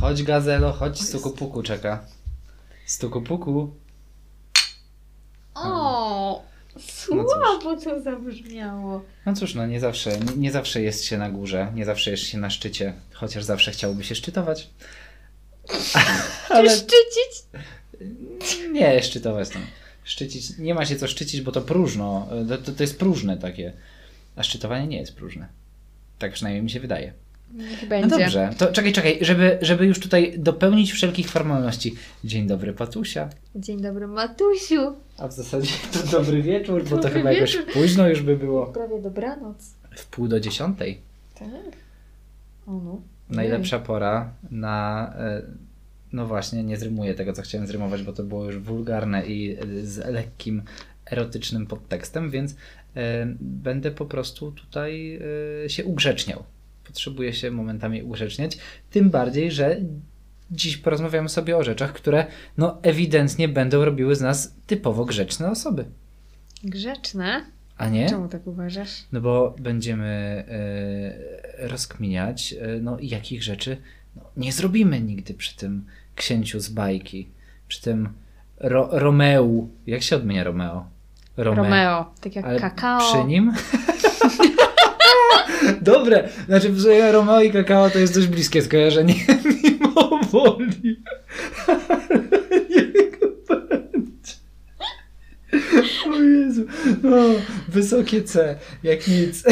Chodź gazelo, chodź, stukupuku czeka. Stukupuku. O, słabo to zabrzmiało. No cóż, no nie zawsze, nie, nie zawsze jest się na górze, nie zawsze jest się na szczycie, chociaż zawsze chciałoby się szczytować. Ale... szczycić? Nie, szczytować tam. Szczycić, nie ma się co szczycić, bo to próżno, to, to, to jest próżne takie. A szczytowanie nie jest próżne. Tak przynajmniej mi się wydaje. Niech No będzie. dobrze, to czekaj, czekaj, żeby, żeby już tutaj dopełnić wszelkich formalności. Dzień dobry, Patusia. Dzień dobry, Matusiu. A w zasadzie to dobry wieczór, bo to chyba jakoś późno już by było. Prawie dobranoc. W pół do dziesiątej. Tak. O no. Najlepsza pora na. e, No właśnie, nie zrymuję tego, co chciałem zrymować, bo to było już wulgarne i e, z lekkim erotycznym podtekstem, więc e, będę po prostu tutaj się ugrzeczniał. Potrzebuję się momentami ugrzeczniać. Tym bardziej, że dziś porozmawiamy sobie o rzeczach, które no ewidentnie będą robiły z nas typowo grzeczne osoby. Grzeczne? A nie? Czemu tak uważasz? No bo będziemy e, rozkminiać, e, no jakich rzeczy no, nie zrobimy nigdy przy tym księciu z bajki, przy tym Ro, Romeu. Jak się odmienia Romeo? Rome- Romeo. Tak jak Ale kakao. przy nim? Dobre, znaczy Romeo i kakao to jest dość bliskie skojarzenie mimo woli. Niech będzie. O Jezu, o, wysokie C, jak nic.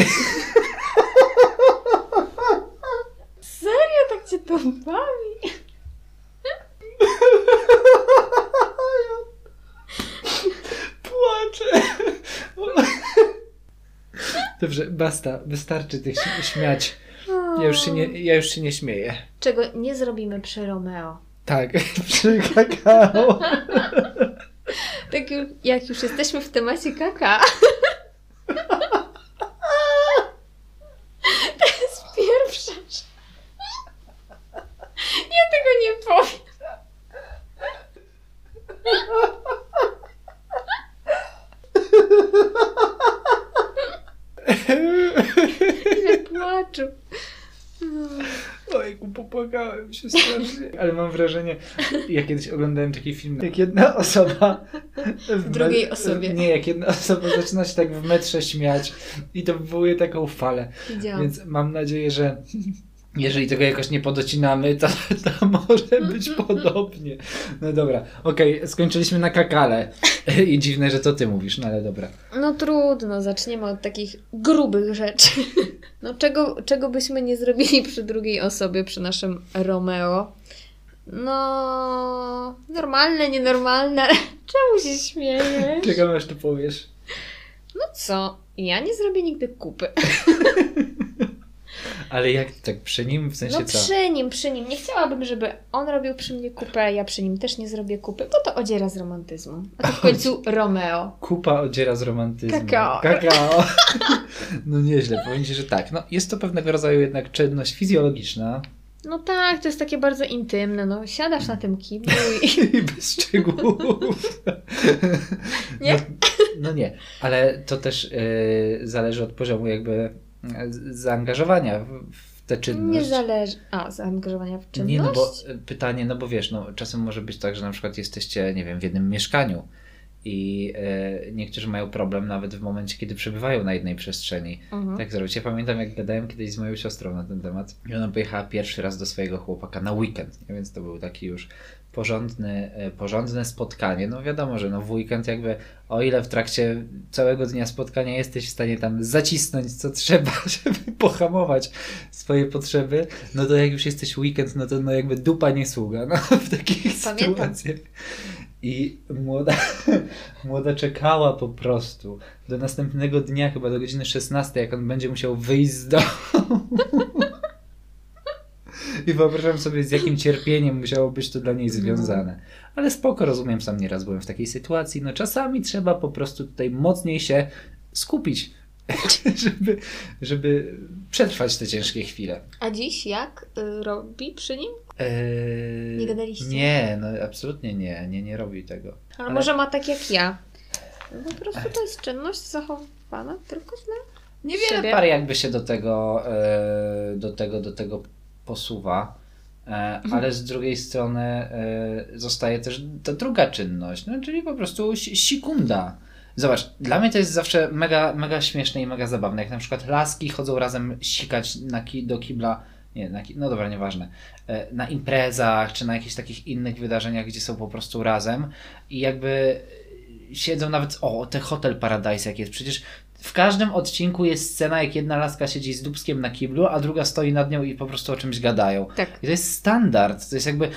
Serio tak cię to bawi? Dobrze, basta, wystarczy tych śm- śmiać. Ja już się nie, ja już się nie śmieję. Czego nie zrobimy przy Romeo. Tak, przy kakao. Tak jak już jesteśmy w temacie kaka. To jest pierwsza rzecz. Ja tego nie powiem. Ile płaczu. Się strasznie. Ale mam wrażenie, ja kiedyś oglądałem taki film, jak jedna osoba... W drugiej osobie. Nie, jak jedna osoba zaczyna się tak w metrze śmiać i to wywołuje taką falę. Widziałam. Więc mam nadzieję, że jeżeli tego jakoś nie podocinamy, to, to może być podobnie. No dobra, okej, skończyliśmy na kakale. I dziwne, że to ty mówisz, no ale dobra. No trudno, zaczniemy od takich grubych rzeczy. No czego, czego byśmy nie zrobili przy drugiej osobie, przy naszym Romeo? No, normalne, nienormalne. Czemu się śmiejesz? Czekam aż to powiesz. No co, ja nie zrobię nigdy kupy. Ale jak tak przy nim, w sensie No co? przy nim, przy nim. Nie chciałabym, żeby on robił przy mnie kupę, a ja przy nim też nie zrobię kupy, bo to odziera z romantyzmu. A to w końcu Romeo. Kupa odziera z romantyzmu. Kakao. Kakao. No nieźle, powiem Ci, że tak. No, jest to pewnego rodzaju jednak czynność fizjologiczna No tak, to jest takie bardzo intymne. No siadasz na tym kiblu i... i bez szczegółów. Nie? No, no nie, ale to też y, zależy od poziomu jakby zaangażowania w, tę czynność. Nie zależy... A, zaangażowania w czynność? Nie, no bo y, pytanie, no bo wiesz, no czasem może być tak, że na przykład jesteście, nie wiem, w jednym mieszkaniu i e, niektórzy mają problem nawet w momencie, kiedy przebywają na jednej przestrzeni. Mhm. Tak zrobić. Ja pamiętam, jak gadałem kiedyś z moją siostrą na ten temat i ona pojechała pierwszy raz do swojego chłopaka na weekend, nie? więc to był taki już porządny, e, porządne spotkanie. No wiadomo, że no w weekend jakby o ile w trakcie całego dnia spotkania jesteś w stanie tam zacisnąć co trzeba, żeby pohamować swoje potrzeby, no to jak już jesteś weekend, no to no jakby dupa nie sługa no, w takich Pamiętam. sytuacjach. I młoda, młoda czekała po prostu do następnego dnia, chyba do godziny 16, jak on będzie musiał wyjść z domu. I wyobrażam sobie, z jakim cierpieniem musiało być to dla niej związane. Ale spoko, rozumiem, sam nieraz byłem w takiej sytuacji. No czasami trzeba po prostu tutaj mocniej się skupić, żeby, żeby przetrwać te ciężkie chwile. A dziś jak y, robi przy nim? Eee, Nie gadaliście? Nie, no absolutnie nie, nie, nie robi tego. Ale, Ale- może ma tak jak ja. No, po prostu to jest czynność zachowana tylko dla... Niewiele siebie. par jakby się do tego, e, do tego, do tego posuwa. E, ale z drugiej strony e, zostaje też ta druga czynność, no, czyli po prostu si- sikunda. Zobacz, dla mnie to jest zawsze mega, mega śmieszne i mega zabawne. Jak na przykład laski chodzą razem sikać na ki- do kibla, nie, na ki- no dobra, nieważne, e, na imprezach czy na jakichś takich innych wydarzeniach, gdzie są po prostu razem i jakby siedzą nawet, o, ten Hotel Paradise jak jest, przecież w każdym odcinku jest scena, jak jedna laska siedzi z dubskiem na kiblu, a druga stoi nad nią i po prostu o czymś gadają. Tak. I to jest standard, to jest jakby e,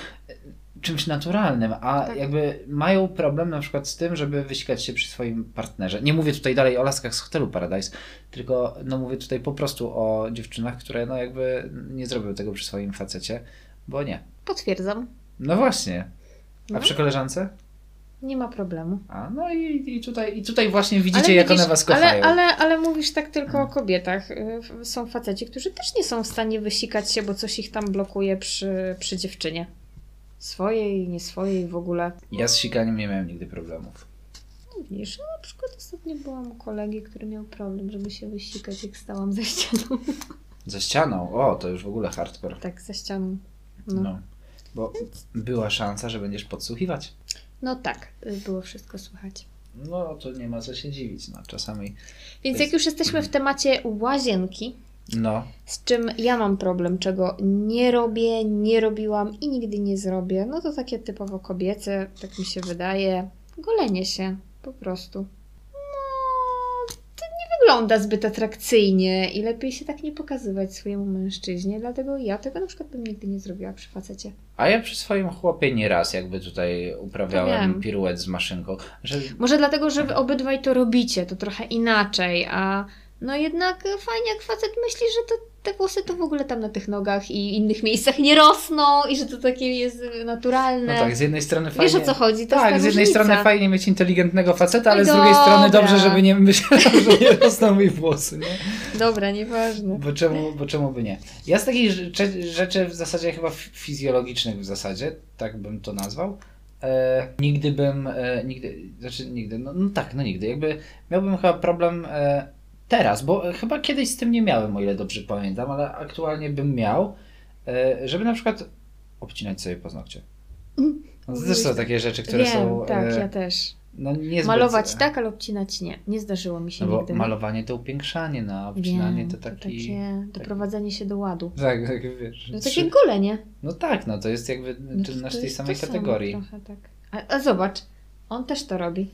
czymś naturalnym, a Tak. jakby mają problem na przykład z tym, żeby wysikać się przy swoim partnerze. Nie mówię tutaj dalej o laskach z hotelu Paradise, tylko no mówię tutaj po prostu o dziewczynach, które no jakby nie zrobią tego przy swoim facecie, bo nie. Potwierdzam. No właśnie. A No. przy koleżance? Nie ma problemu. A no i, i, tutaj, i tutaj właśnie widzicie, Ale jak widzisz, one was kochają. Ale, ale, ale mówisz tak tylko o kobietach. Y, Są faceci, którzy też nie są w stanie wysikać się, bo coś ich tam blokuje przy, przy dziewczynie. Swojej, nie swojej w ogóle. Ja z sikaniem nie miałem nigdy problemów. No Widzisz, no, na przykład ostatnio byłam u kolegi, który miał problem, żeby się wysikać, jak stałam za ścianą. Ze ścianą, o, to już w ogóle hardcore. Tak, za ścianą. No, no. Bo była szansa, że będziesz podsłuchiwać. Tak, y, było wszystko słychać. No to nie ma co się dziwić, no czasami. Więc To jak już jesteśmy w temacie łazienki, No, z czym ja mam problem, czego nie robię, nie robiłam i nigdy nie zrobię, no to takie typowo kobiece, tak mi się wydaje, golenie się po prostu. Wygląda zbyt atrakcyjnie i lepiej się tak nie pokazywać swojemu mężczyźnie, dlatego ja tego na przykład bym nigdy nie zrobiła przy facecie. a ja przy swoim chłopie nieraz jakby tutaj uprawiałem piruet z maszynką. Że Może dlatego, że wy obydwaj to robicie, to trochę inaczej, a no jednak fajnie jak facet myśli, że to, te włosy to w ogóle tam na tych nogach i innych miejscach nie rosną i że to takie jest naturalne. no tak, z jednej strony fajnie... Wiesz o co chodzi? To tak, z jednej różnica. strony fajnie mieć inteligentnego faceta, ale No z drugiej strony dobra. dobrze, żeby nie myślał, że nie rosną mi włosy, nie? Dobra, nieważne. Bo czemu, bo czemu by nie? Ja z takich rzeczy, w zasadzie chyba fizjologicznych w zasadzie, tak bym to nazwał, e, nigdy bym, e, nigdy, znaczy nigdy, no, no tak, no nigdy, jakby miałbym chyba problem e, teraz, bo e, chyba kiedyś z tym nie miałem, o ile dobrze pamiętam, ale aktualnie bym miał, e, żeby na przykład obcinać sobie paznokcie. No, to też są takie rzeczy, które Wiem, są tak, e, ja też. no, niezbyt... Malować tak, ale obcinać nie. Nie zdarzyło mi się No bo nigdy. malowanie to upiększanie, no a obcinanie Wiem, to taki... takie doprowadzenie się do ładu. Tak, tak, wiesz. To takie golenie. No tak, no to jest jakby No to- czynność to tej samej to kategorii. Trochę, tak. a, a zobacz, on też to robi.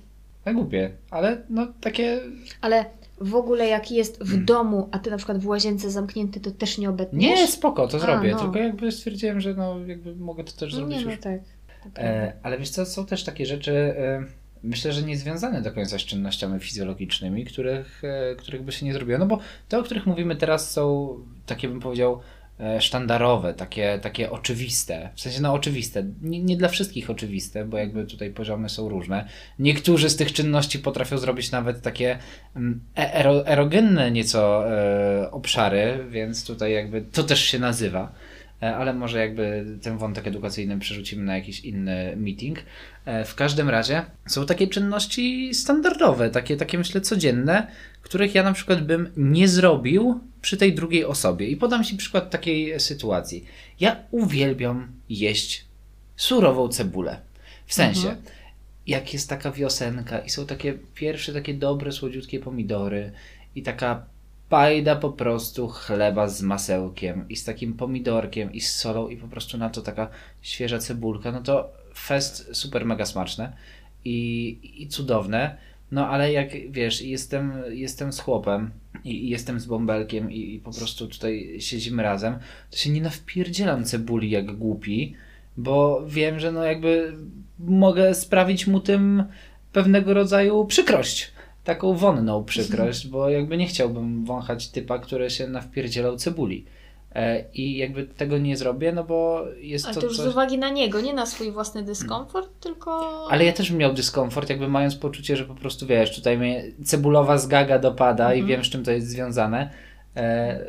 Na głupie, ale no takie... Ale w ogóle jak jest Hmm. w domu, a ty na przykład w łazience zamknięty, to też nie obetniesz? Nie, spoko, to A, zrobię, no. tylko jakby stwierdziłem, że no jakby mogę to też zrobić nie, no już. tak. E, ale wiesz co, są też takie rzeczy, e, myślę, że nie związane do końca z czynnościami fizjologicznymi, których, e, których by się nie zrobiło. No bo te, o których mówimy teraz są takie bym powiedział sztandarowe, takie, takie oczywiste. W sensie no oczywiste. Nie, nie dla wszystkich oczywiste, bo jakby tutaj poziomy są różne. Niektórzy z tych czynności potrafią zrobić nawet takie mm, e- ero, erogenne nieco e, obszary, więc tutaj jakby to też się nazywa. E, Ale może jakby ten wątek edukacyjny przerzucimy na jakiś inny meeting. E, W każdym razie są takie czynności standardowe, takie, takie myślę codzienne, których ja na przykład bym nie zrobił przy tej drugiej osobie. I podam Ci przykład takiej sytuacji. Ja uwielbiam jeść surową cebulę. W sensie, Mhm. jak jest taka wiosenka i są takie pierwsze takie dobre, słodziutkie pomidory i taka pajda po prostu chleba z masełkiem i z takim pomidorkiem i z solą i po prostu na to taka świeża cebulka, no to fest super mega smaczne i, i cudowne. No ale jak wiesz, jestem, jestem z chłopem i, jestem z bąbelkiem i, i po prostu tutaj siedzimy razem, to się nie nawpierdzielam cebuli jak głupi, bo wiem, że no jakby mogę sprawić mu tym pewnego rodzaju przykrość. Taką wonną przykrość, bo jakby nie chciałbym wąchać typa, który się nawpierdzielał cebuli. E, I jakby tego nie zrobię, no bo jest Ale to, to już coś... z uwagi na niego, nie na swój własny dyskomfort, tylko... Ale ja też bym miał dyskomfort, jakby mając poczucie, że po prostu wiesz, tutaj mnie cebulowa zgaga dopada i Mhm. wiem, z czym to jest związane. E,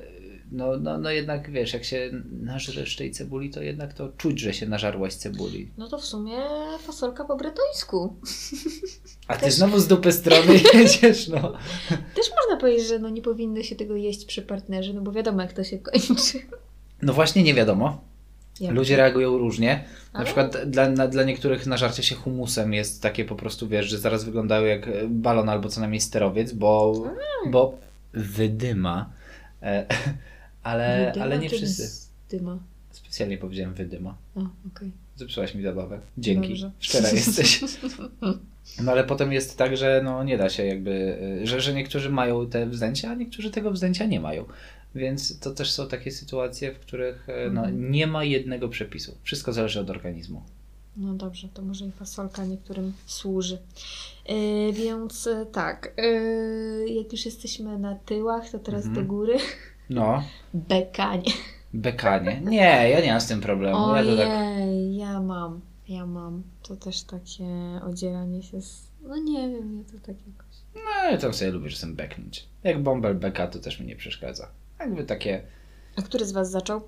no, no, no jednak wiesz, jak się nażresz tej cebuli, to jednak to czuć, że się nażarłaś cebuli. No to w sumie fasolka po bretońsku. A ty Też- znowu z dupy strony jedziesz, no. Też można powiedzieć, że no nie powinno się tego jeść przy partnerze, no bo wiadomo jak to się kończy. No właśnie nie wiadomo. Jak Ludzie to? reagują różnie. Na przykład dla, na, dla niektórych nażarcie się humusem jest takie po prostu, wiesz, że zaraz wyglądają jak e, balon albo co najmniej sterowiec, bo, bo wydyma. E, ale, Wydyma ale nie wszyscy. Dyma. Specjalnie powiedziałem wydyma. A, okej. Zepsułaś mi zabawę. Dzięki. Dobrze. Szczera jesteś. No ale potem jest tak, że no nie da się jakby, y, że, że niektórzy mają te wzdęcia, a niektórzy tego wzdęcia nie mają. Więc to też są takie sytuacje, w których y, no, Mhm. nie ma jednego przepisu. Wszystko zależy od organizmu. No dobrze, to może i fasolka niektórym służy. Yy, więc yy, tak, yy, jak już jesteśmy na tyłach, to teraz Mhm. do góry. No, Bekanie. bekanie. Nie, ja nie mam z tym problemu. Ja to tak... Ojej, ja mam, ja mam. To też takie odzieranie się z... No nie wiem, ja to tak jakoś... No, ja tam sobie lubię czasem beknąć. Jak bąbel beka, to też mi nie przeszkadza. Jakby takie... A który z Was zaczął?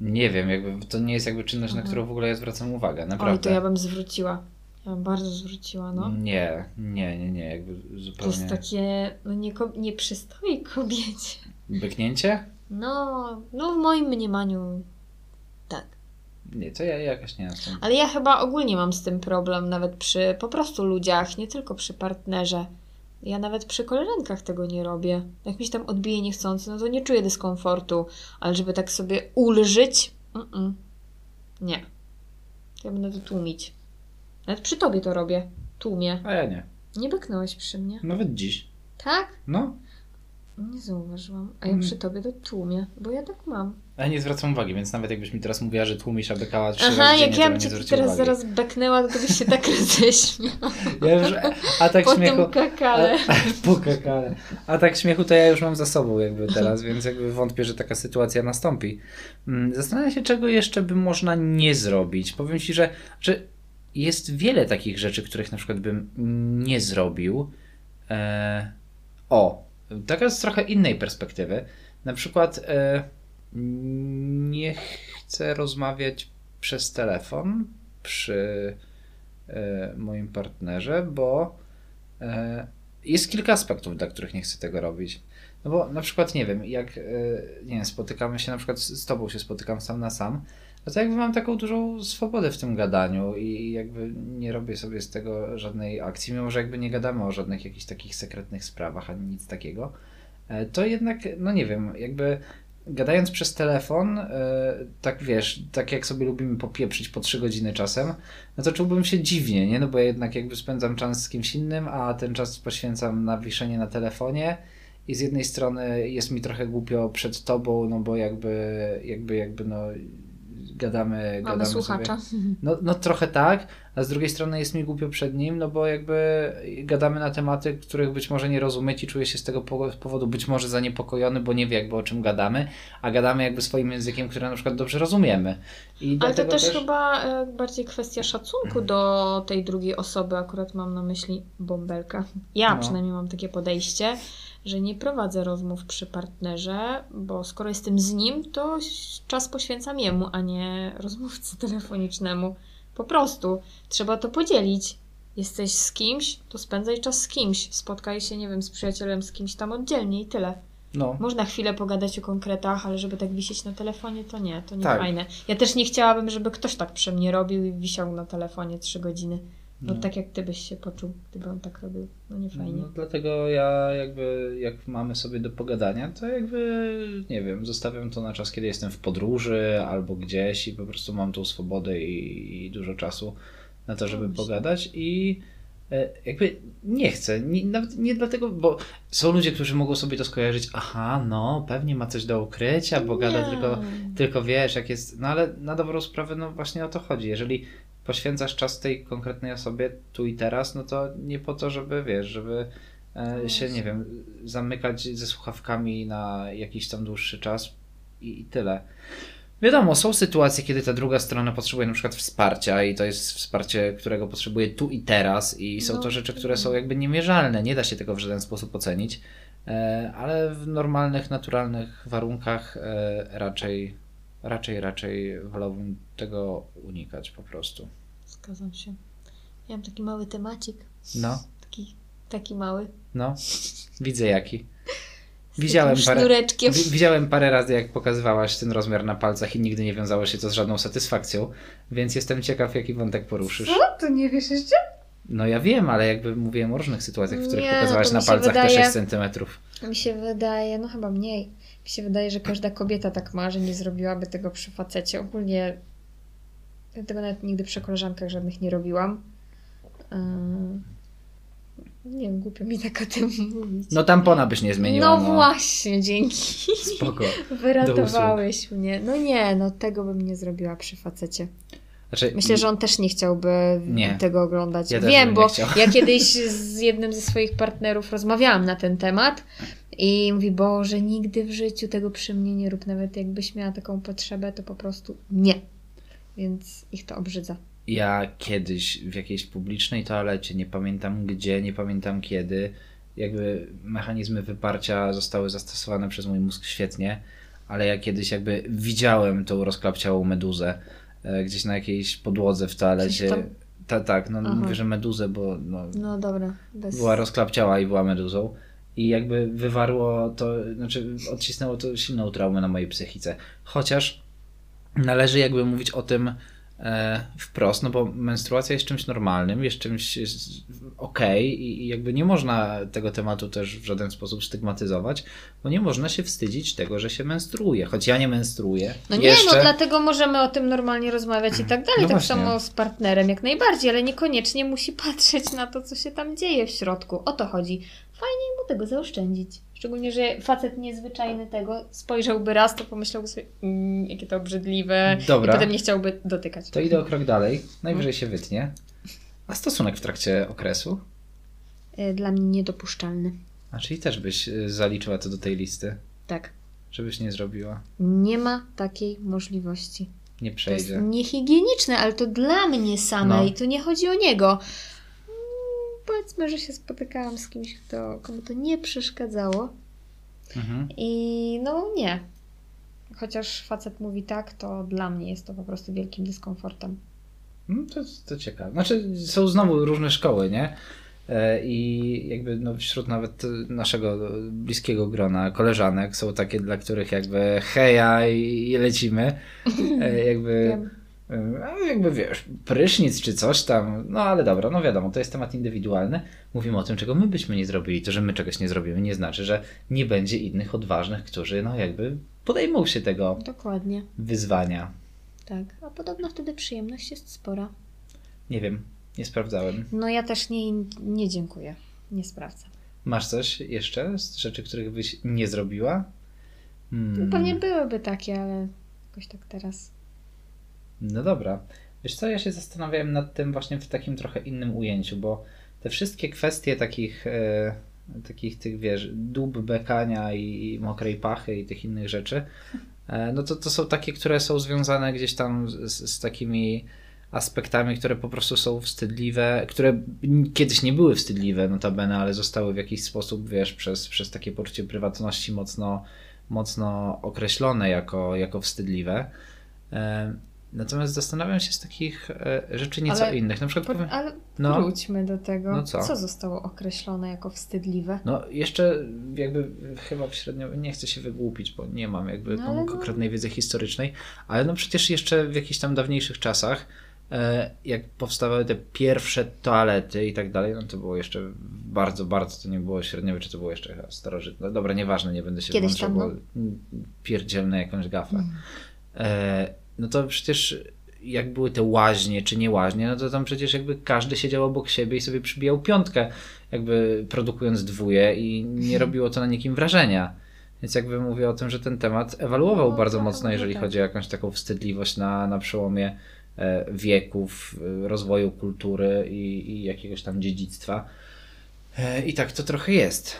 Nie wiem, jakby to nie jest jakby czynność, na Aha. którą w ogóle ja zwracam uwagę. Oj, Naprawdę. to ja bym zwróciła. Ja bym bardzo zwróciła, no. Nie, nie, nie, nie, jakby To zupełnie. jest takie, no nie, nie przystoi kobiecie. Beknięcie? No, no w moim mniemaniu tak. Nie, to ja jakoś nie tym. Ale ja chyba ogólnie mam z tym problem, nawet przy po prostu ludziach, nie tylko przy partnerze. Ja nawet przy koleżankach tego nie robię. Jak mi się tam odbije niechcący, no to nie czuję dyskomfortu, ale żeby tak sobie ulżyć, mm-mm. nie. To ja będę to tłumić. Nawet przy tobie to robię. Tłumię. A ja nie. Nie beknąłeś przy mnie. Nawet dziś. Tak? No. Nie zauważyłam. A ja Mm. przy tobie to tłumię, bo ja tak mam. A ja nie zwracam uwagi, więc nawet jakbyś mi teraz mówiła, że tłumisz, a bekała trzy Aha, razy jak dziennie, ja bym cię teraz uwagi. zaraz beknęła, to byś się tak roześmiał. Ja już, atak Po śmiechu... tym kakale. A, po kakale. Atak śmiechu to ja już mam za sobą jakby teraz, więc jakby wątpię, że taka sytuacja nastąpi. Mm, Zastanawiam się, czego jeszcze by można nie zrobić. Powiem Ci, że, że jest wiele takich rzeczy, których na przykład bym nie zrobił. E, o, taka z trochę innej perspektywy. Na przykład e, nie chcę rozmawiać przez telefon przy e, moim partnerze, bo e, jest kilka aspektów, dla których nie chcę tego robić. No bo na przykład, nie wiem, jak e, nie wiem, spotykamy się, na przykład z z tobą się spotykam sam na sam, no to jakby mam taką dużą swobodę w tym gadaniu i jakby nie robię sobie z tego żadnej akcji, mimo że jakby nie gadamy o żadnych jakichś takich sekretnych sprawach ani nic takiego, e, to jednak, no nie wiem, jakby gadając przez telefon, e, tak wiesz, tak jak sobie lubimy popieprzyć po trzy godziny czasem, no to czułbym się dziwnie, nie? No bo jednak jakby spędzam czas z kimś innym, a ten czas poświęcam na wiszenie na telefonie i z jednej strony jest mi trochę głupio przed tobą, no bo jakby, jakby, jakby no gadamy, Mamy gadamy słuchacza. Sobie. No, no trochę tak, a z drugiej strony jest mi głupio przed nim, no bo jakby gadamy na tematy, których być może nie rozumieć i czuję się z tego po- powodu być może zaniepokojony, bo nie wie jakby o czym gadamy, a gadamy jakby swoim językiem, który na przykład dobrze rozumiemy. I Ale to dlatego też, chyba e, bardziej kwestia szacunku do tej drugiej osoby, akurat mam na myśli bąbelka. Ja No. przynajmniej mam takie podejście, że nie prowadzę rozmów przy partnerze, bo skoro jestem z nim, to czas poświęcam jemu, a nie rozmówcy telefonicznemu. Po prostu trzeba to podzielić. Jesteś z kimś, to spędzaj czas z kimś. Spotkaj się, nie wiem, z przyjacielem, z kimś tam oddzielnie i tyle. No, Można chwilę pogadać o konkretach, ale żeby tak wisieć na telefonie, to nie, to nie Tak. fajne. Ja też nie chciałabym, żeby ktoś tak przy mnie robił i wisiał na telefonie trzy godziny. No, No. tak jak ty byś się poczuł, gdyby on tak robił. No nie fajnie. No, dlatego ja jakby, jak mamy sobie do pogadania, to jakby, nie wiem, zostawiam to na czas, kiedy jestem w podróży albo gdzieś i po prostu mam tą swobodę i, i dużo czasu na to, żeby Dobrze. pogadać i e, jakby nie chcę, nie, nawet nie dlatego, bo są ludzie, którzy mogą sobie to skojarzyć, aha, no, pewnie ma coś do ukrycia, bo gada tylko, tylko wiesz, jak jest, no ale na dobrą sprawę, no właśnie o to chodzi, jeżeli poświęcasz czas tej konkretnej osobie tu i teraz, no to nie po to, żeby, wiesz, żeby e, No się, nie wiem, zamykać ze słuchawkami na jakiś tam dłuższy czas i, i tyle. Wiadomo, są sytuacje, kiedy ta druga strona potrzebuje na przykład wsparcia i to jest wsparcie, którego potrzebuje tu i teraz i są No, to rzeczy, które są tak. jakby niemierzalne, nie da się tego w żaden sposób ocenić, e, ale w normalnych, naturalnych warunkach e, raczej, raczej, raczej wolałbym tego unikać po prostu. Zgadzam się. Ja mam taki mały temacik. No, Taki, taki mały. no, widzę jaki. Widziałem parę, widziałem parę razy, jak pokazywałaś ten rozmiar na palcach i nigdy nie wiązało się to z żadną satysfakcją, więc jestem ciekaw, jaki wątek poruszysz. Co? To nie wiesz jeszcze? No ja wiem, ale jakby mówiłem o różnych sytuacjach, w których Nie, pokazywałaś to na palcach te wydaje- 6 centymetrów. Mi się wydaje, no chyba mniej. Mi się wydaje, że każda kobieta tak ma, że nie zrobiłaby tego przy facecie. Ogólnie ja tego nawet nigdy przy koleżankach żadnych nie robiłam. Ym, Nie wiem, głupio mi tak o tym mówić. No tampona byś nie zmieniła. No właśnie, dzięki. Spoko. Wyratowałeś mnie. No nie, no tego bym nie zrobiła przy facecie. Znaczy, Myślę, że on też nie chciałby Nie. tego oglądać. Ja Wiem, bo ja kiedyś z jednym ze swoich partnerów rozmawiałam na ten temat i mówi, Boże, nigdy w życiu tego przy mnie nie rób, nawet jakbyś miała taką potrzebę, to po prostu nie. Więc ich to obrzydza. Ja kiedyś w jakiejś publicznej toalecie, nie pamiętam gdzie, nie pamiętam kiedy, jakby mechanizmy wyparcia zostały zastosowane przez mój mózg świetnie, ale ja kiedyś jakby widziałem tą rozklapciałą meduzę gdzieś na jakiejś podłodze w toalecie. Tam- Ta, tak, no Aha. mówię, że meduzę, bo no, No dobra. Bez... była rozklapciała i była meduzą. I jakby wywarło to, znaczy odcisnęło to silną traumę na mojej psychice. Chociaż należy jakby mówić o tym e, wprost, no bo menstruacja jest czymś normalnym, jest czymś okej i, i jakby nie można tego tematu też w żaden sposób stygmatyzować, bo nie można się wstydzić tego, że się menstruuje. Choć ja nie menstruuję. No nie, jeszcze, no dlatego możemy o tym normalnie rozmawiać i tak dalej, No tak właśnie. samo z partnerem jak najbardziej, ale niekoniecznie musi patrzeć na to, co się tam dzieje w środku. O to chodzi. Fajnie mu tego zaoszczędzić. Szczególnie, że facet niezwyczajny tego spojrzałby raz, to pomyślałby sobie, mm, jakie to obrzydliwe Dobra. i potem nie chciałby dotykać. To idę o krok dalej, najwyżej się wytnie. A stosunek w trakcie okresu? Y, Dla mnie niedopuszczalny. A czyli też byś y, zaliczyła to do tej listy, Tak. żebyś nie zrobiła. Nie ma takiej możliwości. Nie To jest przejdzie. niehigieniczne, ale to dla mnie samej, No. to nie chodzi o niego. Powiedzmy, że się spotykałam z kimś, kto, komu to nie przeszkadzało Mhm. i no nie. Chociaż facet mówi tak, to dla mnie jest to po prostu wielkim dyskomfortem. No to, to ciekawe. Znaczy są znowu różne szkoły, nie? E, I jakby no, wśród nawet naszego bliskiego grona koleżanek są takie, dla których jakby heja i, i lecimy. E, Jakby, Wiem. E, a jakby wiesz, prysznic czy coś tam. No ale dobra, no wiadomo, to jest temat indywidualny. Mówimy o tym, czego my byśmy nie zrobili. To, że my czegoś nie zrobimy, nie znaczy, że nie będzie innych odważnych, którzy no jakby podejmą się tego Dokładnie. wyzwania. Tak. A podobno wtedy przyjemność jest spora. Nie wiem, nie sprawdzałem. No ja też nie, nie dziękuję. Nie sprawdzam. Masz coś jeszcze z rzeczy, których byś nie zrobiła? Hmm. No pewnie byłyby takie, ale jakoś tak teraz. No dobra. Wiesz co, ja się zastanawiałem nad tym właśnie w takim trochę innym ujęciu, bo te wszystkie kwestie takich, e, takich tych, wiesz, dób bekania i, i mokrej pachy i tych innych rzeczy, e, no to to są takie, które są związane gdzieś tam z, z takimi aspektami, które po prostu są wstydliwe, które kiedyś nie były wstydliwe, notabene, ale zostały w jakiś sposób, wiesz, przez, przez takie poczucie prywatności mocno, mocno określone jako, jako wstydliwe. Natomiast zastanawiam się z takich e, rzeczy nieco Ale innych. Na przykład Po, powiem, ale No. wróćmy do tego. No co? zostało określone jako wstydliwe? no jeszcze jakby chyba w średnio, nie chcę się wygłupić, bo nie mam jakby No, no. konkretnej wiedzy historycznej, ale no przecież jeszcze w jakichś tam dawniejszych czasach, e, jak powstawały te pierwsze toalety i tak dalej, no to było jeszcze bardzo, bardzo, to nie było średniowiecze, to było jeszcze chyba starożytne. Dobra, nieważne, nie będę się Kiedyś włączał, tam, bo no. pierdzielne jakąś gafę. Mm. E, no to przecież jak były te łaźnie czy nie łaźnie, no to tam przecież jakby każdy siedział obok siebie i sobie przybijał piątkę, jakby produkując dwóje i nie robiło to na nikim wrażenia. Więc jakby mówię o tym, że ten temat ewaluował No, bardzo trochę mocno, jeżeli tak. chodzi o jakąś taką wstydliwość na, na przełomie e, wieków, e, rozwoju kultury i, i jakiegoś tam dziedzictwa. E, I tak to trochę jest.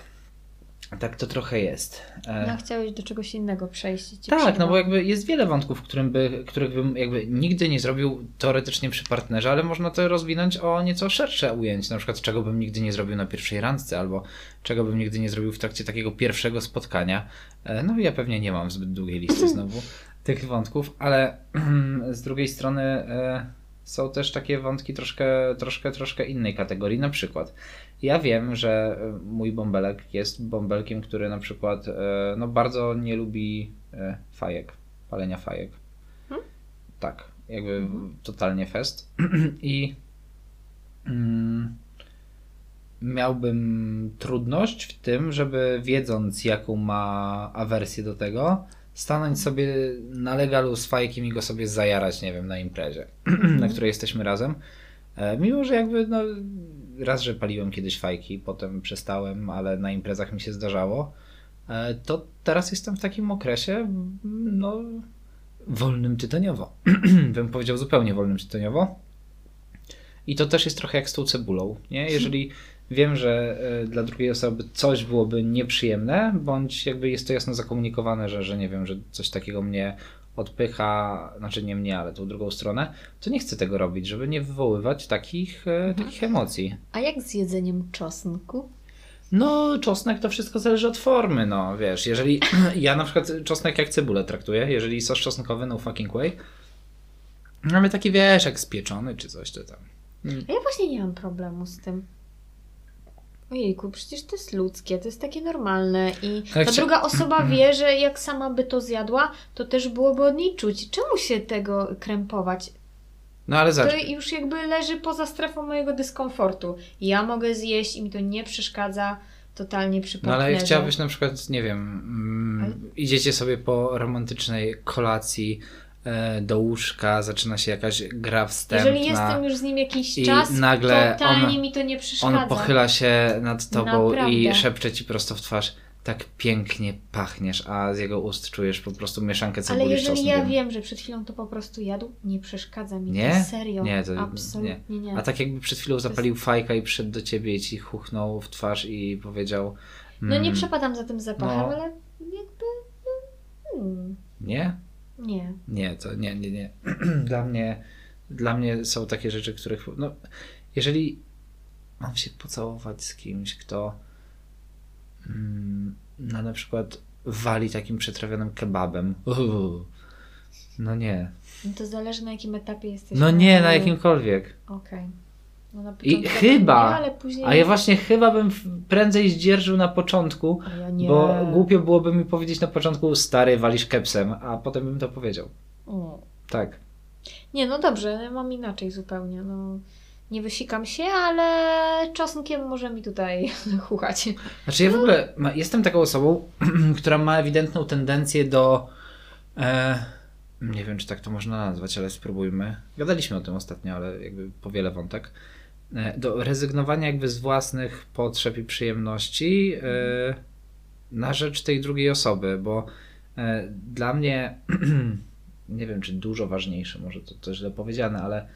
Tak to trochę jest. No, chciałeś do czegoś innego przejść. i tak, no bo jakby jest wiele wątków, którym by, których bym jakby nigdy nie zrobił teoretycznie przy partnerze, ale można to rozwinąć o nieco szersze ujęcie. Na przykład, czego bym nigdy nie zrobił na pierwszej randce, albo czego bym nigdy nie zrobił w trakcie takiego pierwszego spotkania. E, No i ja pewnie nie mam zbyt długiej listy znowu tych wątków, ale z drugiej strony, e, są też takie wątki troszkę, troszkę, troszkę innej kategorii. Na przykład, ja wiem, że e, mój bąbelek jest bąbelkiem, który na przykład e, no, bardzo nie lubi e, fajek, palenia fajek. Hmm? Tak, jakby hmm. totalnie fest. I mm, miałbym trudność w tym, żeby wiedząc, jaką ma awersję do tego, stanąć sobie na legalu z fajkiem i go sobie zajarać, nie wiem, na imprezie, na której jesteśmy razem. Mimo, że jakby, no, raz, że paliłem kiedyś fajki, potem przestałem, ale na imprezach mi się zdarzało, e, to teraz jestem w takim okresie, no, wolnym tytoniowo. bym powiedział zupełnie wolnym tytoniowo. I to też jest trochę jak z tą cebulą, nie? Jeżeli wiem, że e, dla drugiej osoby coś byłoby nieprzyjemne, bądź jakby jest to jasno zakomunikowane, że, że nie wiem, że coś takiego mnie odpycha, znaczy nie mnie, ale tą drugą stronę, to nie chcę tego robić, żeby nie wywoływać takich, e, mhm. takich emocji. A jak z jedzeniem czosnku? No, czosnek to wszystko zależy od formy, no wiesz, jeżeli ja na przykład czosnek jak cebulę traktuję, jeżeli sos czosnkowy, no fucking way, mamy taki wiesz, jak spieczony czy coś, to tam. Ja właśnie nie mam problemu z tym. Ojejku, przecież to jest ludzkie, to jest takie normalne i ta druga osoba wie, że jak sama by to zjadła, to też byłoby od niej czuć. Czemu się tego krępować? No ale To już jakby leży poza strefą mojego dyskomfortu. Ja mogę zjeść i mi to nie przeszkadza totalnie przy partnerze. No ale chciałabyś na przykład, nie wiem, mm, ale... idziecie sobie po romantycznej kolacji, do łóżka, zaczyna się jakaś gra wstępna. Jeżeli jestem już z nim jakiś czas, nagle totalnie on, mi to nie przeszkadza. On pochyla się nad tobą Naprawdę. i szepcze ci prosto w twarz tak pięknie pachniesz, a z jego ust czujesz po prostu mieszankę cebuli Ale jeżeli ja wiem, że przed chwilą to po prostu jadł, nie przeszkadza mi nie? to serio. Nie, to absolutnie nie. nie. A tak jakby przed chwilą zapalił jest... fajka i przyszedł do ciebie i ci chuchnął w twarz i powiedział... Mm, no nie mm, przepadam za tym zapachem, no, ale jakby... Hmm. Nie? Nie. Nie, to nie, nie, nie. dla mnie, dla mnie są takie rzeczy, których, no, jeżeli mam się pocałować z kimś, kto mm, no, na przykład wali takim przetrawionym kebabem, uh, no nie. No to zależy na jakim etapie jesteś. No nie, na jakimkolwiek. Okej. Okay. No I chyba, nie, później... a ja właśnie chyba bym prędzej zdzierżył na początku, ja bo głupio byłoby mi powiedzieć na początku stary, walisz kepsem, a potem bym to powiedział. O. Tak. Nie, no dobrze, mam inaczej zupełnie. No, nie wysikam się, ale czosnkiem może mi tutaj chuchać. Znaczy ja w ogóle jestem taką osobą, która ma ewidentną tendencję do e, nie wiem, czy tak to można nazwać, ale spróbujmy. Gadaliśmy o tym ostatnio, ale jakby powiele wątek do rezygnowania jakby z własnych potrzeb i przyjemności e, na rzecz tej drugiej osoby, bo e, dla mnie, nie wiem czy dużo ważniejsze, może to, to źle powiedziane, ale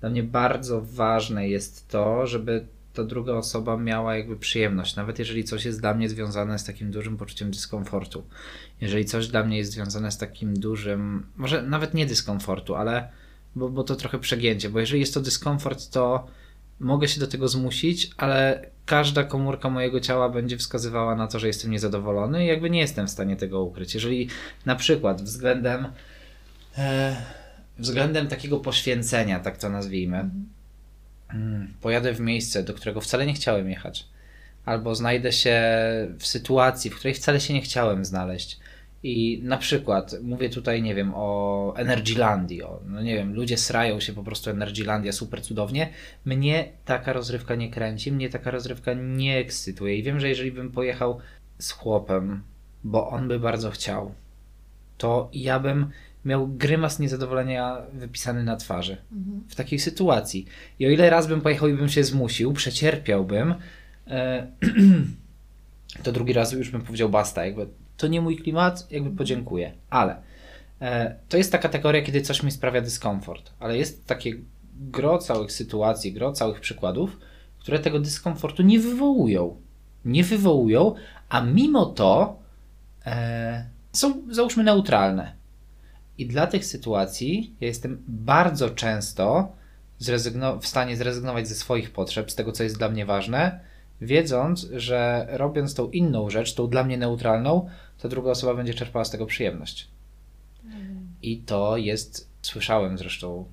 dla mnie bardzo ważne jest to, żeby ta druga osoba miała jakby przyjemność, nawet jeżeli coś jest dla mnie związane z takim dużym poczuciem dyskomfortu. Jeżeli coś dla mnie jest związane z takim dużym, może nawet nie dyskomfortu, ale bo, bo to trochę przegięcie, bo jeżeli jest to dyskomfort, to mogę się do tego zmusić, ale każda komórka mojego ciała będzie wskazywała na to, że jestem niezadowolony i jakby nie jestem w stanie tego ukryć. Jeżeli na przykład względem e, względem takiego poświęcenia, tak to nazwijmy, mm, pojadę w miejsce, do którego wcale nie chciałem jechać, albo znajdę się w sytuacji, w której wcale się nie chciałem znaleźć, i na przykład mówię tutaj, nie wiem, o Energylandii, o, no nie wiem, ludzie srają się po prostu Energylandia super cudownie. Mnie taka rozrywka nie kręci, mnie taka rozrywka nie ekscytuje. I wiem, że jeżeli bym pojechał z chłopem, bo on by bardzo chciał, to ja bym miał grymas niezadowolenia wypisany na twarzy mhm. w takiej sytuacji. I o ile raz bym pojechał i bym się zmusił, przecierpiałbym, e, to drugi raz już bym powiedział basta, jakby to nie mój klimat, jakby podziękuję. Ale e, to jest ta kategoria, kiedy coś mi sprawia dyskomfort, ale jest takie gro całych sytuacji, gro całych przykładów, które tego dyskomfortu nie wywołują. Nie wywołują, a mimo to e, są, załóżmy, neutralne. I dla tych sytuacji ja jestem bardzo często w stanie zrezygnować ze swoich potrzeb, z tego, co jest dla mnie ważne, wiedząc, że robiąc tą inną rzecz, tą dla mnie neutralną, ta druga osoba będzie czerpała z tego przyjemność. I to jest, słyszałem zresztą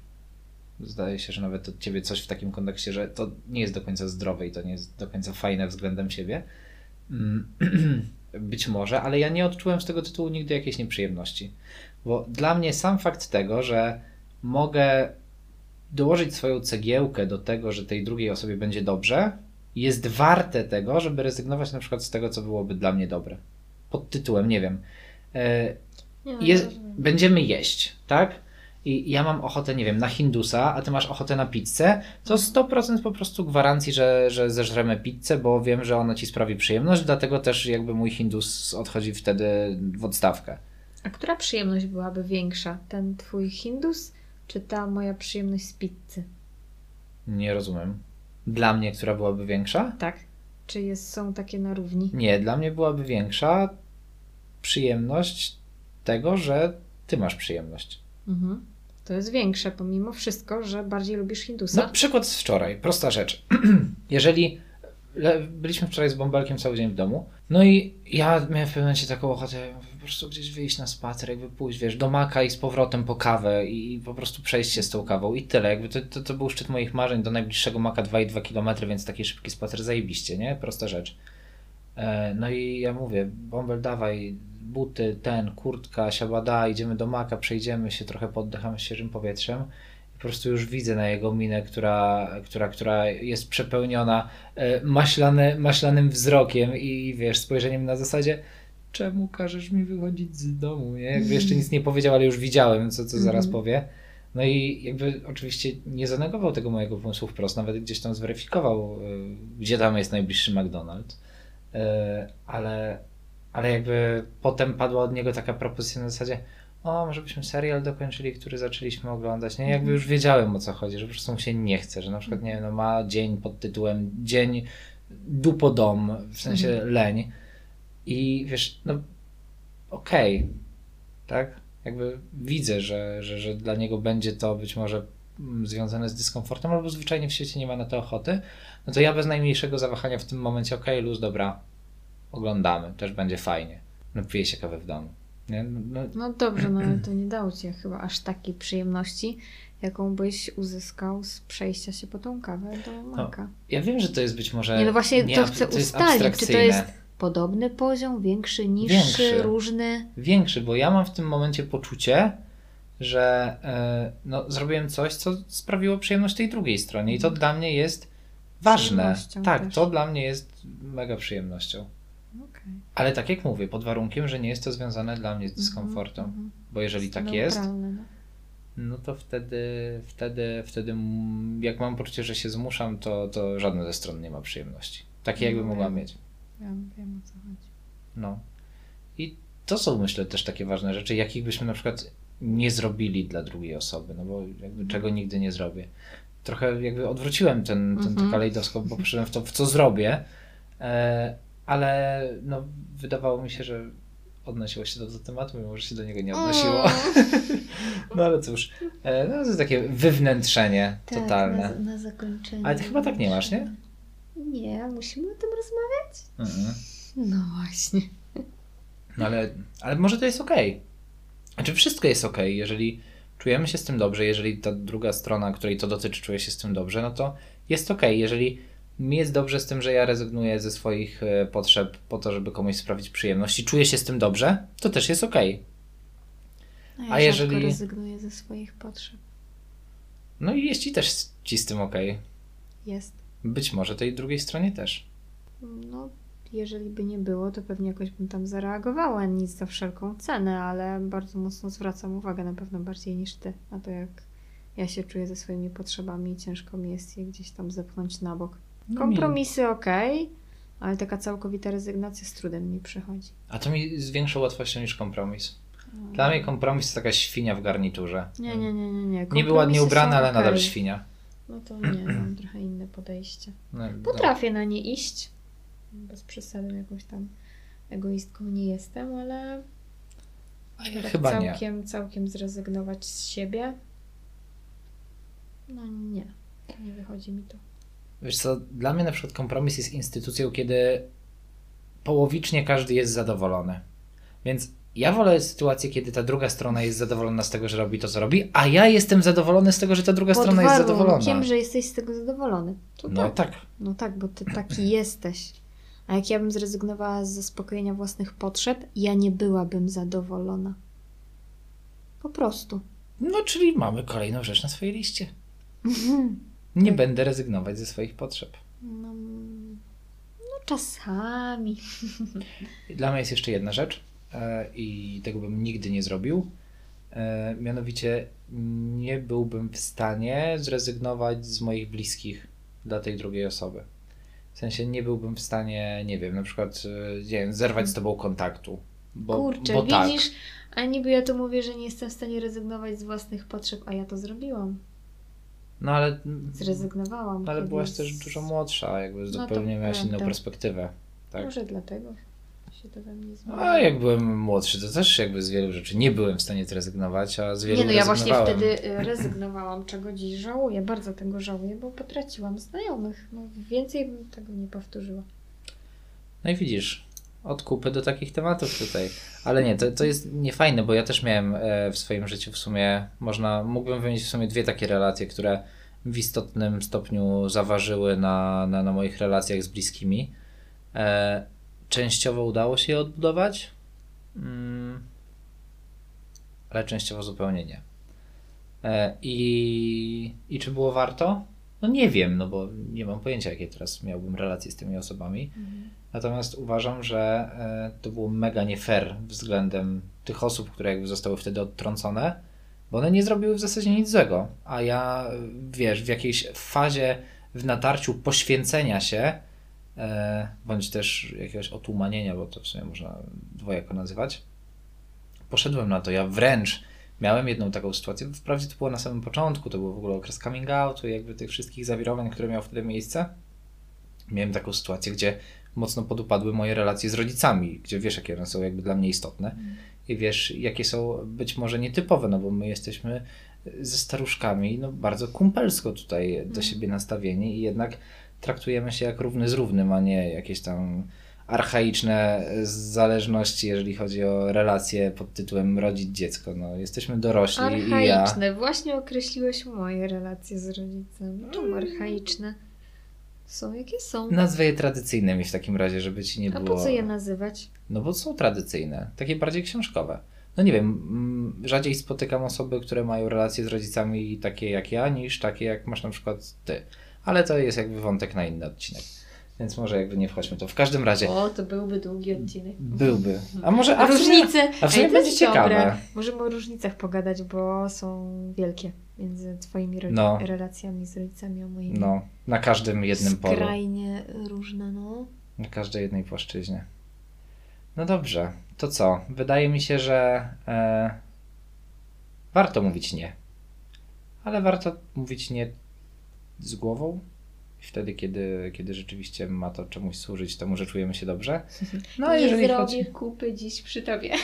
zdaje się, że nawet od ciebie coś w takim kontekście, że to nie jest do końca zdrowe i to nie jest do końca fajne względem ciebie. Mm, Być może, ale ja nie odczułem z tego tytułu nigdy jakiejś nieprzyjemności. Bo dla mnie sam fakt tego, że mogę dołożyć swoją cegiełkę do tego, że tej drugiej osobie będzie dobrze, jest warte tego, żeby rezygnować na przykład z tego, co byłoby dla mnie dobre. Pod tytułem, nie wiem. e, Nie, no, jest, będziemy jeść, tak? I ja mam ochotę, nie wiem, na hindusa, a ty masz ochotę na pizzę, to 100% po prostu gwarancji, że, że zeżremy pizzę, bo wiem, że ona ci sprawi przyjemność, dlatego też jakby mój hindus odchodzi wtedy w odstawkę. A która przyjemność byłaby większa? Ten twój hindus, czy ta moja przyjemność z pizzy? Nie rozumiem. Dla mnie, która byłaby większa? Tak. Czy jest, są takie na równi? Nie, dla mnie byłaby większa przyjemność tego, że ty masz przyjemność. Mhm. To jest większe, pomimo wszystko, że bardziej lubisz hindusa. No, przykład z wczoraj, prosta rzecz. Jeżeli byliśmy wczoraj z bąbelkiem cały dzień w domu, no i ja miałem w pewnym momencie taką ochotę po prostu gdzieś wyjść na spacer, jakby pójść, wiesz, do maka i z powrotem po kawę i po prostu przejść się z tą kawą i tyle. Jakby to, to, to był szczyt moich marzeń do najbliższego maka 2,2 km, więc taki szybki spacer zajebiście, nie? Prosta rzecz. E, No i ja mówię, bąbel dawaj, buty, ten, kurtka, siabada, idziemy do maka, przejdziemy się, trochę poddechamy świeżym powietrzem. Po prostu już widzę na jego minę, która, która, która jest przepełniona e, maślane, maślanym wzrokiem i wiesz, spojrzeniem na zasadzie czemu każesz mi wychodzić z domu, nie? Jakby jeszcze nic nie powiedział, ale już widziałem, co, co zaraz Mhm. powie. No i jakby oczywiście nie zanegował tego mojego pomysłu wprost, nawet gdzieś tam zweryfikował, y, gdzie tam jest najbliższy McDonald's. Y, Ale, ale jakby potem padła od niego taka propozycja na zasadzie o, może byśmy serial dokończyli, który zaczęliśmy oglądać. Nie, jakby już wiedziałem o co chodzi, że po prostu mu się nie chce, że na przykład, nie wiem, no ma dzień pod tytułem Dzień dupodom, w sensie leń. I wiesz, no okej, tak? Jakby widzę, że, że, że dla niego będzie to być może mm, związane z dyskomfortem, albo zwyczajnie w świecie nie ma na to ochoty, no to ja bez najmniejszego zawahania w tym momencie, okej, luz, dobra, oglądamy, też będzie fajnie. No piję się kawę w domu. Nie? No, no, No dobrze, no ale to nie dało ci chyba aż takiej przyjemności, jaką byś uzyskał z przejścia się po tą kawę do maka. ja wiem, że to jest być może... Nie, no właśnie to chcę ustalić, czy to jest podobny poziom, większy, niższy, Większy. różny. Większy, bo ja mam w tym momencie poczucie, że e, no, zrobiłem coś, co sprawiło przyjemność tej drugiej stronie i to dla mnie jest ważne. Tak, też. to dla mnie jest mega przyjemnością. Okej. Ale tak jak mówię, pod warunkiem, że nie jest to związane dla mnie z dyskomfortem. Mhm, Bo jeżeli mhm. tak jest, no. no to wtedy, wtedy, wtedy mm, jak mam poczucie, że się zmuszam, to, to żadna ze stron nie ma przyjemności. Takie jakby No, mogła mieć. Ja wiem o co chodzi. No. I to są myślę też takie ważne rzeczy, jakich byśmy na przykład nie zrobili dla drugiej osoby, no bo jakby czego nigdy nie zrobię. Trochę jakby odwróciłem ten, ten Mhm. kalejdoskop, bo poszedłem w to, w co zrobię, e, ale no, wydawało mi się, że odnosiło się to do tematu, mimo że się do niego nie odnosiło. No ale cóż, e, no, to jest takie wywnętrzenie Tak, totalne. Na, na zakończenie. Ale ty chyba tak nie masz, nie? Nie, musimy o tym rozmawiać. Mhm. No właśnie. No ale, ale może to jest okej. Znaczy wszystko jest okej, jeżeli czujemy się z tym dobrze, jeżeli ta druga strona, której to dotyczy, czuje się z tym dobrze, no to jest okej. Jeżeli mi jest dobrze z tym, że ja rezygnuję ze swoich e, potrzeb po to, żeby komuś sprawić przyjemność i czuję się z tym dobrze, to też jest okej. No ja A jeżeli- rezygnuję ze swoich potrzeb. No i jest ci też ci z tym okej. Jest. Być może tej drugiej stronie też. No, jeżeli by nie było, to pewnie jakoś bym tam zareagowała, nic za wszelką cenę, ale bardzo mocno zwracam uwagę, na pewno bardziej niż ty, na to jak ja się czuję ze swoimi potrzebami i ciężko mi jest je gdzieś tam zepchnąć na bok. No Kompromisy okej, ale taka całkowita rezygnacja z trudem mi przychodzi. A to mi z większą łatwością niż kompromis. Dla mnie kompromis to taka świnia w garniturze. Nie, nie, nie, nie. nie. Niby ładnie ubrana, ale nadal świnia. No to nie, mam trochę inne podejście. No, Potrafię na nie iść. Bez przesady jakąś tam egoistką nie jestem, ale A ja tak chyba nie. całkiem, całkiem zrezygnować z siebie. No nie. Nie wychodzi mi to. Wiesz co, dla mnie na przykład kompromis jest instytucją, kiedy połowicznie każdy jest zadowolony. Więc ja wolę sytuację, kiedy ta druga strona jest zadowolona z tego, że robi to, co robi, a ja jestem zadowolony z tego, że ta druga Pod strona jest zadowolona. warunkiem, że jesteś z tego zadowolony. To No tak. tak. No tak, bo ty taki jesteś. A jak ja bym zrezygnowała z zaspokojenia własnych potrzeb, ja nie byłabym zadowolona. Po prostu. No, czyli mamy kolejną rzecz na swojej liście. Nie będę rezygnować ze swoich potrzeb. No, no czasami. Dla mnie jest jeszcze jedna rzecz i tego bym nigdy nie zrobił. E, mianowicie nie byłbym w stanie zrezygnować z moich bliskich dla tej drugiej osoby. W sensie nie byłbym w stanie, nie wiem, na przykład e, nie wiem, zerwać z tobą kontaktu. Bo, Kurczę, bo tak. widzisz? A niby ja tu mówię, że nie jestem w stanie rezygnować z własnych potrzeb, a ja to zrobiłam. No ale, Zrezygnowałam. ale byłaś też z- dużo młodsza, jakby No to zupełnie miałaś inną perspektywę. Tak. Może dlatego się to we mnie zmieniło. A jak byłem młodszy, to też jakby z wielu rzeczy nie byłem w stanie zrezygnować, a z wielu Nie no, ja właśnie wtedy y, rezygnowałam, czego dziś żałuję. Bardzo tego żałuję, bo potraciłam znajomych. No, więcej bym tego nie powtórzyła. No i widzisz, od kupy do takich tematów tutaj. Ale nie, to, to jest niefajne, bo ja też miałem e, w swoim życiu w sumie, można, mógłbym wymienić w sumie dwie takie relacje, które w istotnym stopniu zaważyły na, na, na moich relacjach z bliskimi. E, częściowo udało się je odbudować, mm, ale częściowo zupełnie nie. E, i, I czy było warto? No nie wiem, no bo nie mam pojęcia, jakie teraz miałbym relacje z tymi osobami. Natomiast uważam, że e, to było mega nie fair względem tych osób, które jakby zostały wtedy odtrącone, bo one nie zrobiły w zasadzie nic złego. A ja, wiesz, w jakiejś fazie, w natarciu poświęcenia się, bądź też jakiegoś otumanienia, bo to w sumie można dwojako nazywać, poszedłem na to. Ja wręcz miałem jedną taką sytuację, wprawdzie to było na samym początku, to był w ogóle okres coming outu i jakby tych wszystkich zawirowań, które miały wtedy miejsce. Miałem taką sytuację, gdzie mocno podupadły moje relacje z rodzicami, gdzie wiesz, jakie one są jakby dla mnie istotne i wiesz, jakie są być może nietypowe, no bo my jesteśmy ze staruszkami no bardzo kumpelsko tutaj do siebie nastawieni i jednak traktujemy się jak równy z równym, a nie jakieś tam archaiczne zależności, jeżeli chodzi o relacje pod tytułem rodzić dziecko. No, jesteśmy dorośli i ja... Archaiczne. Właśnie określiłeś moje relacje z rodzicem. Czemu archaiczne? Są jakie są. Nazwę je tradycyjnymi w takim razie, żeby ci nie A było... po co je nazywać? No bo są tradycyjne, takie bardziej książkowe. No nie wiem, mm, rzadziej spotykam osoby, które mają relacje z rodzicami takie jak ja, niż takie jak masz na przykład ty. Ale to jest jakby wątek na inny odcinek. Więc może jakby nie wchodźmy to. W każdym razie O, to byłby długi odcinek. byłby. A może a Różnice. a w sumie Ej, będzie ciekawe. dobre. Możemy o różnicach pogadać, bo są wielkie między twoimi No. relacjami z rodzicami, a moimi. No, na każdym jednym polu. Skrajnie różne, no. Na każdej jednej płaszczyźnie. No dobrze, to co? Wydaje mi się, że e, warto mówić nie. Ale warto mówić nie z głową. I wtedy, kiedy, kiedy rzeczywiście ma to czemuś służyć, to może czujemy się dobrze. No nie jeżeli zrobię chodzi... kupy dziś przy tobie.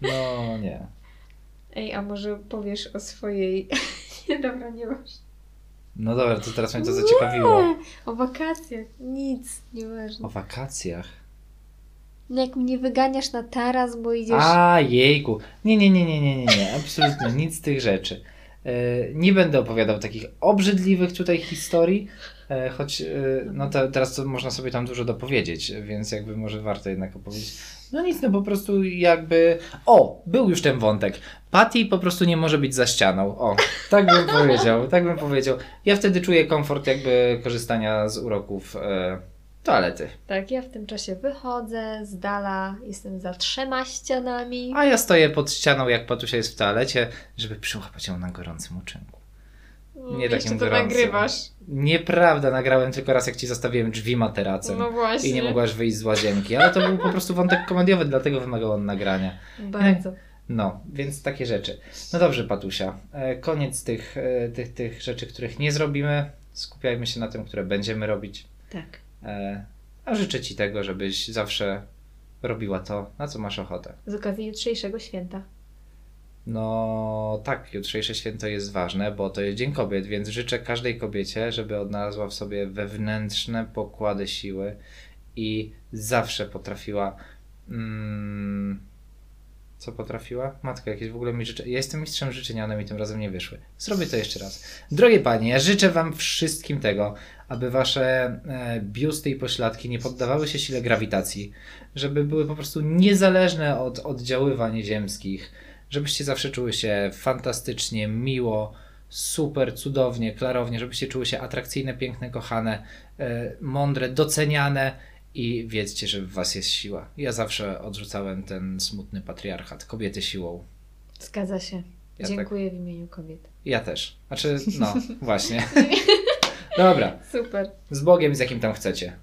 No nie. Ej, a może powiesz o swojej... nie, dobra, nie masz. No dobra, to teraz mnie to zaciekawiło. Nie, O wakacjach. Nic, nieważne. O wakacjach. No jak mnie wyganiasz na taras, bo idziesz... A, jejku. Nie, nie, nie, nie, nie, nie, nie. absolutnie nic z tych rzeczy. E, Nie będę opowiadał takich obrzydliwych tutaj historii, e, choć e, no to, teraz to można sobie tam dużo dopowiedzieć, więc jakby może warto jednak opowiedzieć. No nic, no po prostu jakby... O, był już ten wątek. Patty po prostu nie może być za ścianą. O, tak bym powiedział, tak bym powiedział. Ja wtedy czuję komfort jakby korzystania z uroków e, toalety. Tak, ja w tym czasie wychodzę z dala, jestem za trzema ścianami. A ja stoję pod ścianą, jak Patusia jest w toalecie, żeby przyłapać ją na gorącym uczynku. Nie Jeszcze takim to gorącym. nagrywasz. Nieprawda, nagrałem tylko raz, jak ci zostawiłem drzwi materacem No właśnie. i nie mogłaś wyjść z łazienki, ale to był po prostu wątek komediowy, dlatego wymagał on nagrania. Bardzo. No, więc takie rzeczy. No dobrze, Patusia, e, koniec tych, e, tych, tych rzeczy, których nie zrobimy. Skupiajmy się na tym, które będziemy robić. Tak. E, A życzę ci tego, żebyś zawsze robiła to, na co masz ochotę. Z okazji jutrzejszego święta. No tak, jutrzejsze święto jest ważne, bo to jest Dzień Kobiet, więc życzę każdej kobiecie, żeby odnalazła w sobie wewnętrzne pokłady siły i zawsze potrafiła mm, Co potrafiła? Matka, jakieś w ogóle mi życzę. Ja jestem mistrzem życzenia, one mi tym razem nie wyszły. Zrobię to jeszcze raz. Drogie panie, ja życzę wam wszystkim tego, aby wasze e, biusty i pośladki nie poddawały się sile grawitacji, żeby były po prostu niezależne od oddziaływań ziemskich, żebyście zawsze czuły się fantastycznie, miło, super, cudownie, klarownie, żebyście czuły się atrakcyjne, piękne, kochane, e, mądre, doceniane i wiedzcie, że w was jest siła. Ja zawsze odrzucałem ten smutny patriarchat, kobiety siłą. Zgadza się. Ja Dziękuję w imieniu kobiet. Ja też. Znaczy, no, właśnie. Dobra, Super. z Bogiem, z jakim tam chcecie.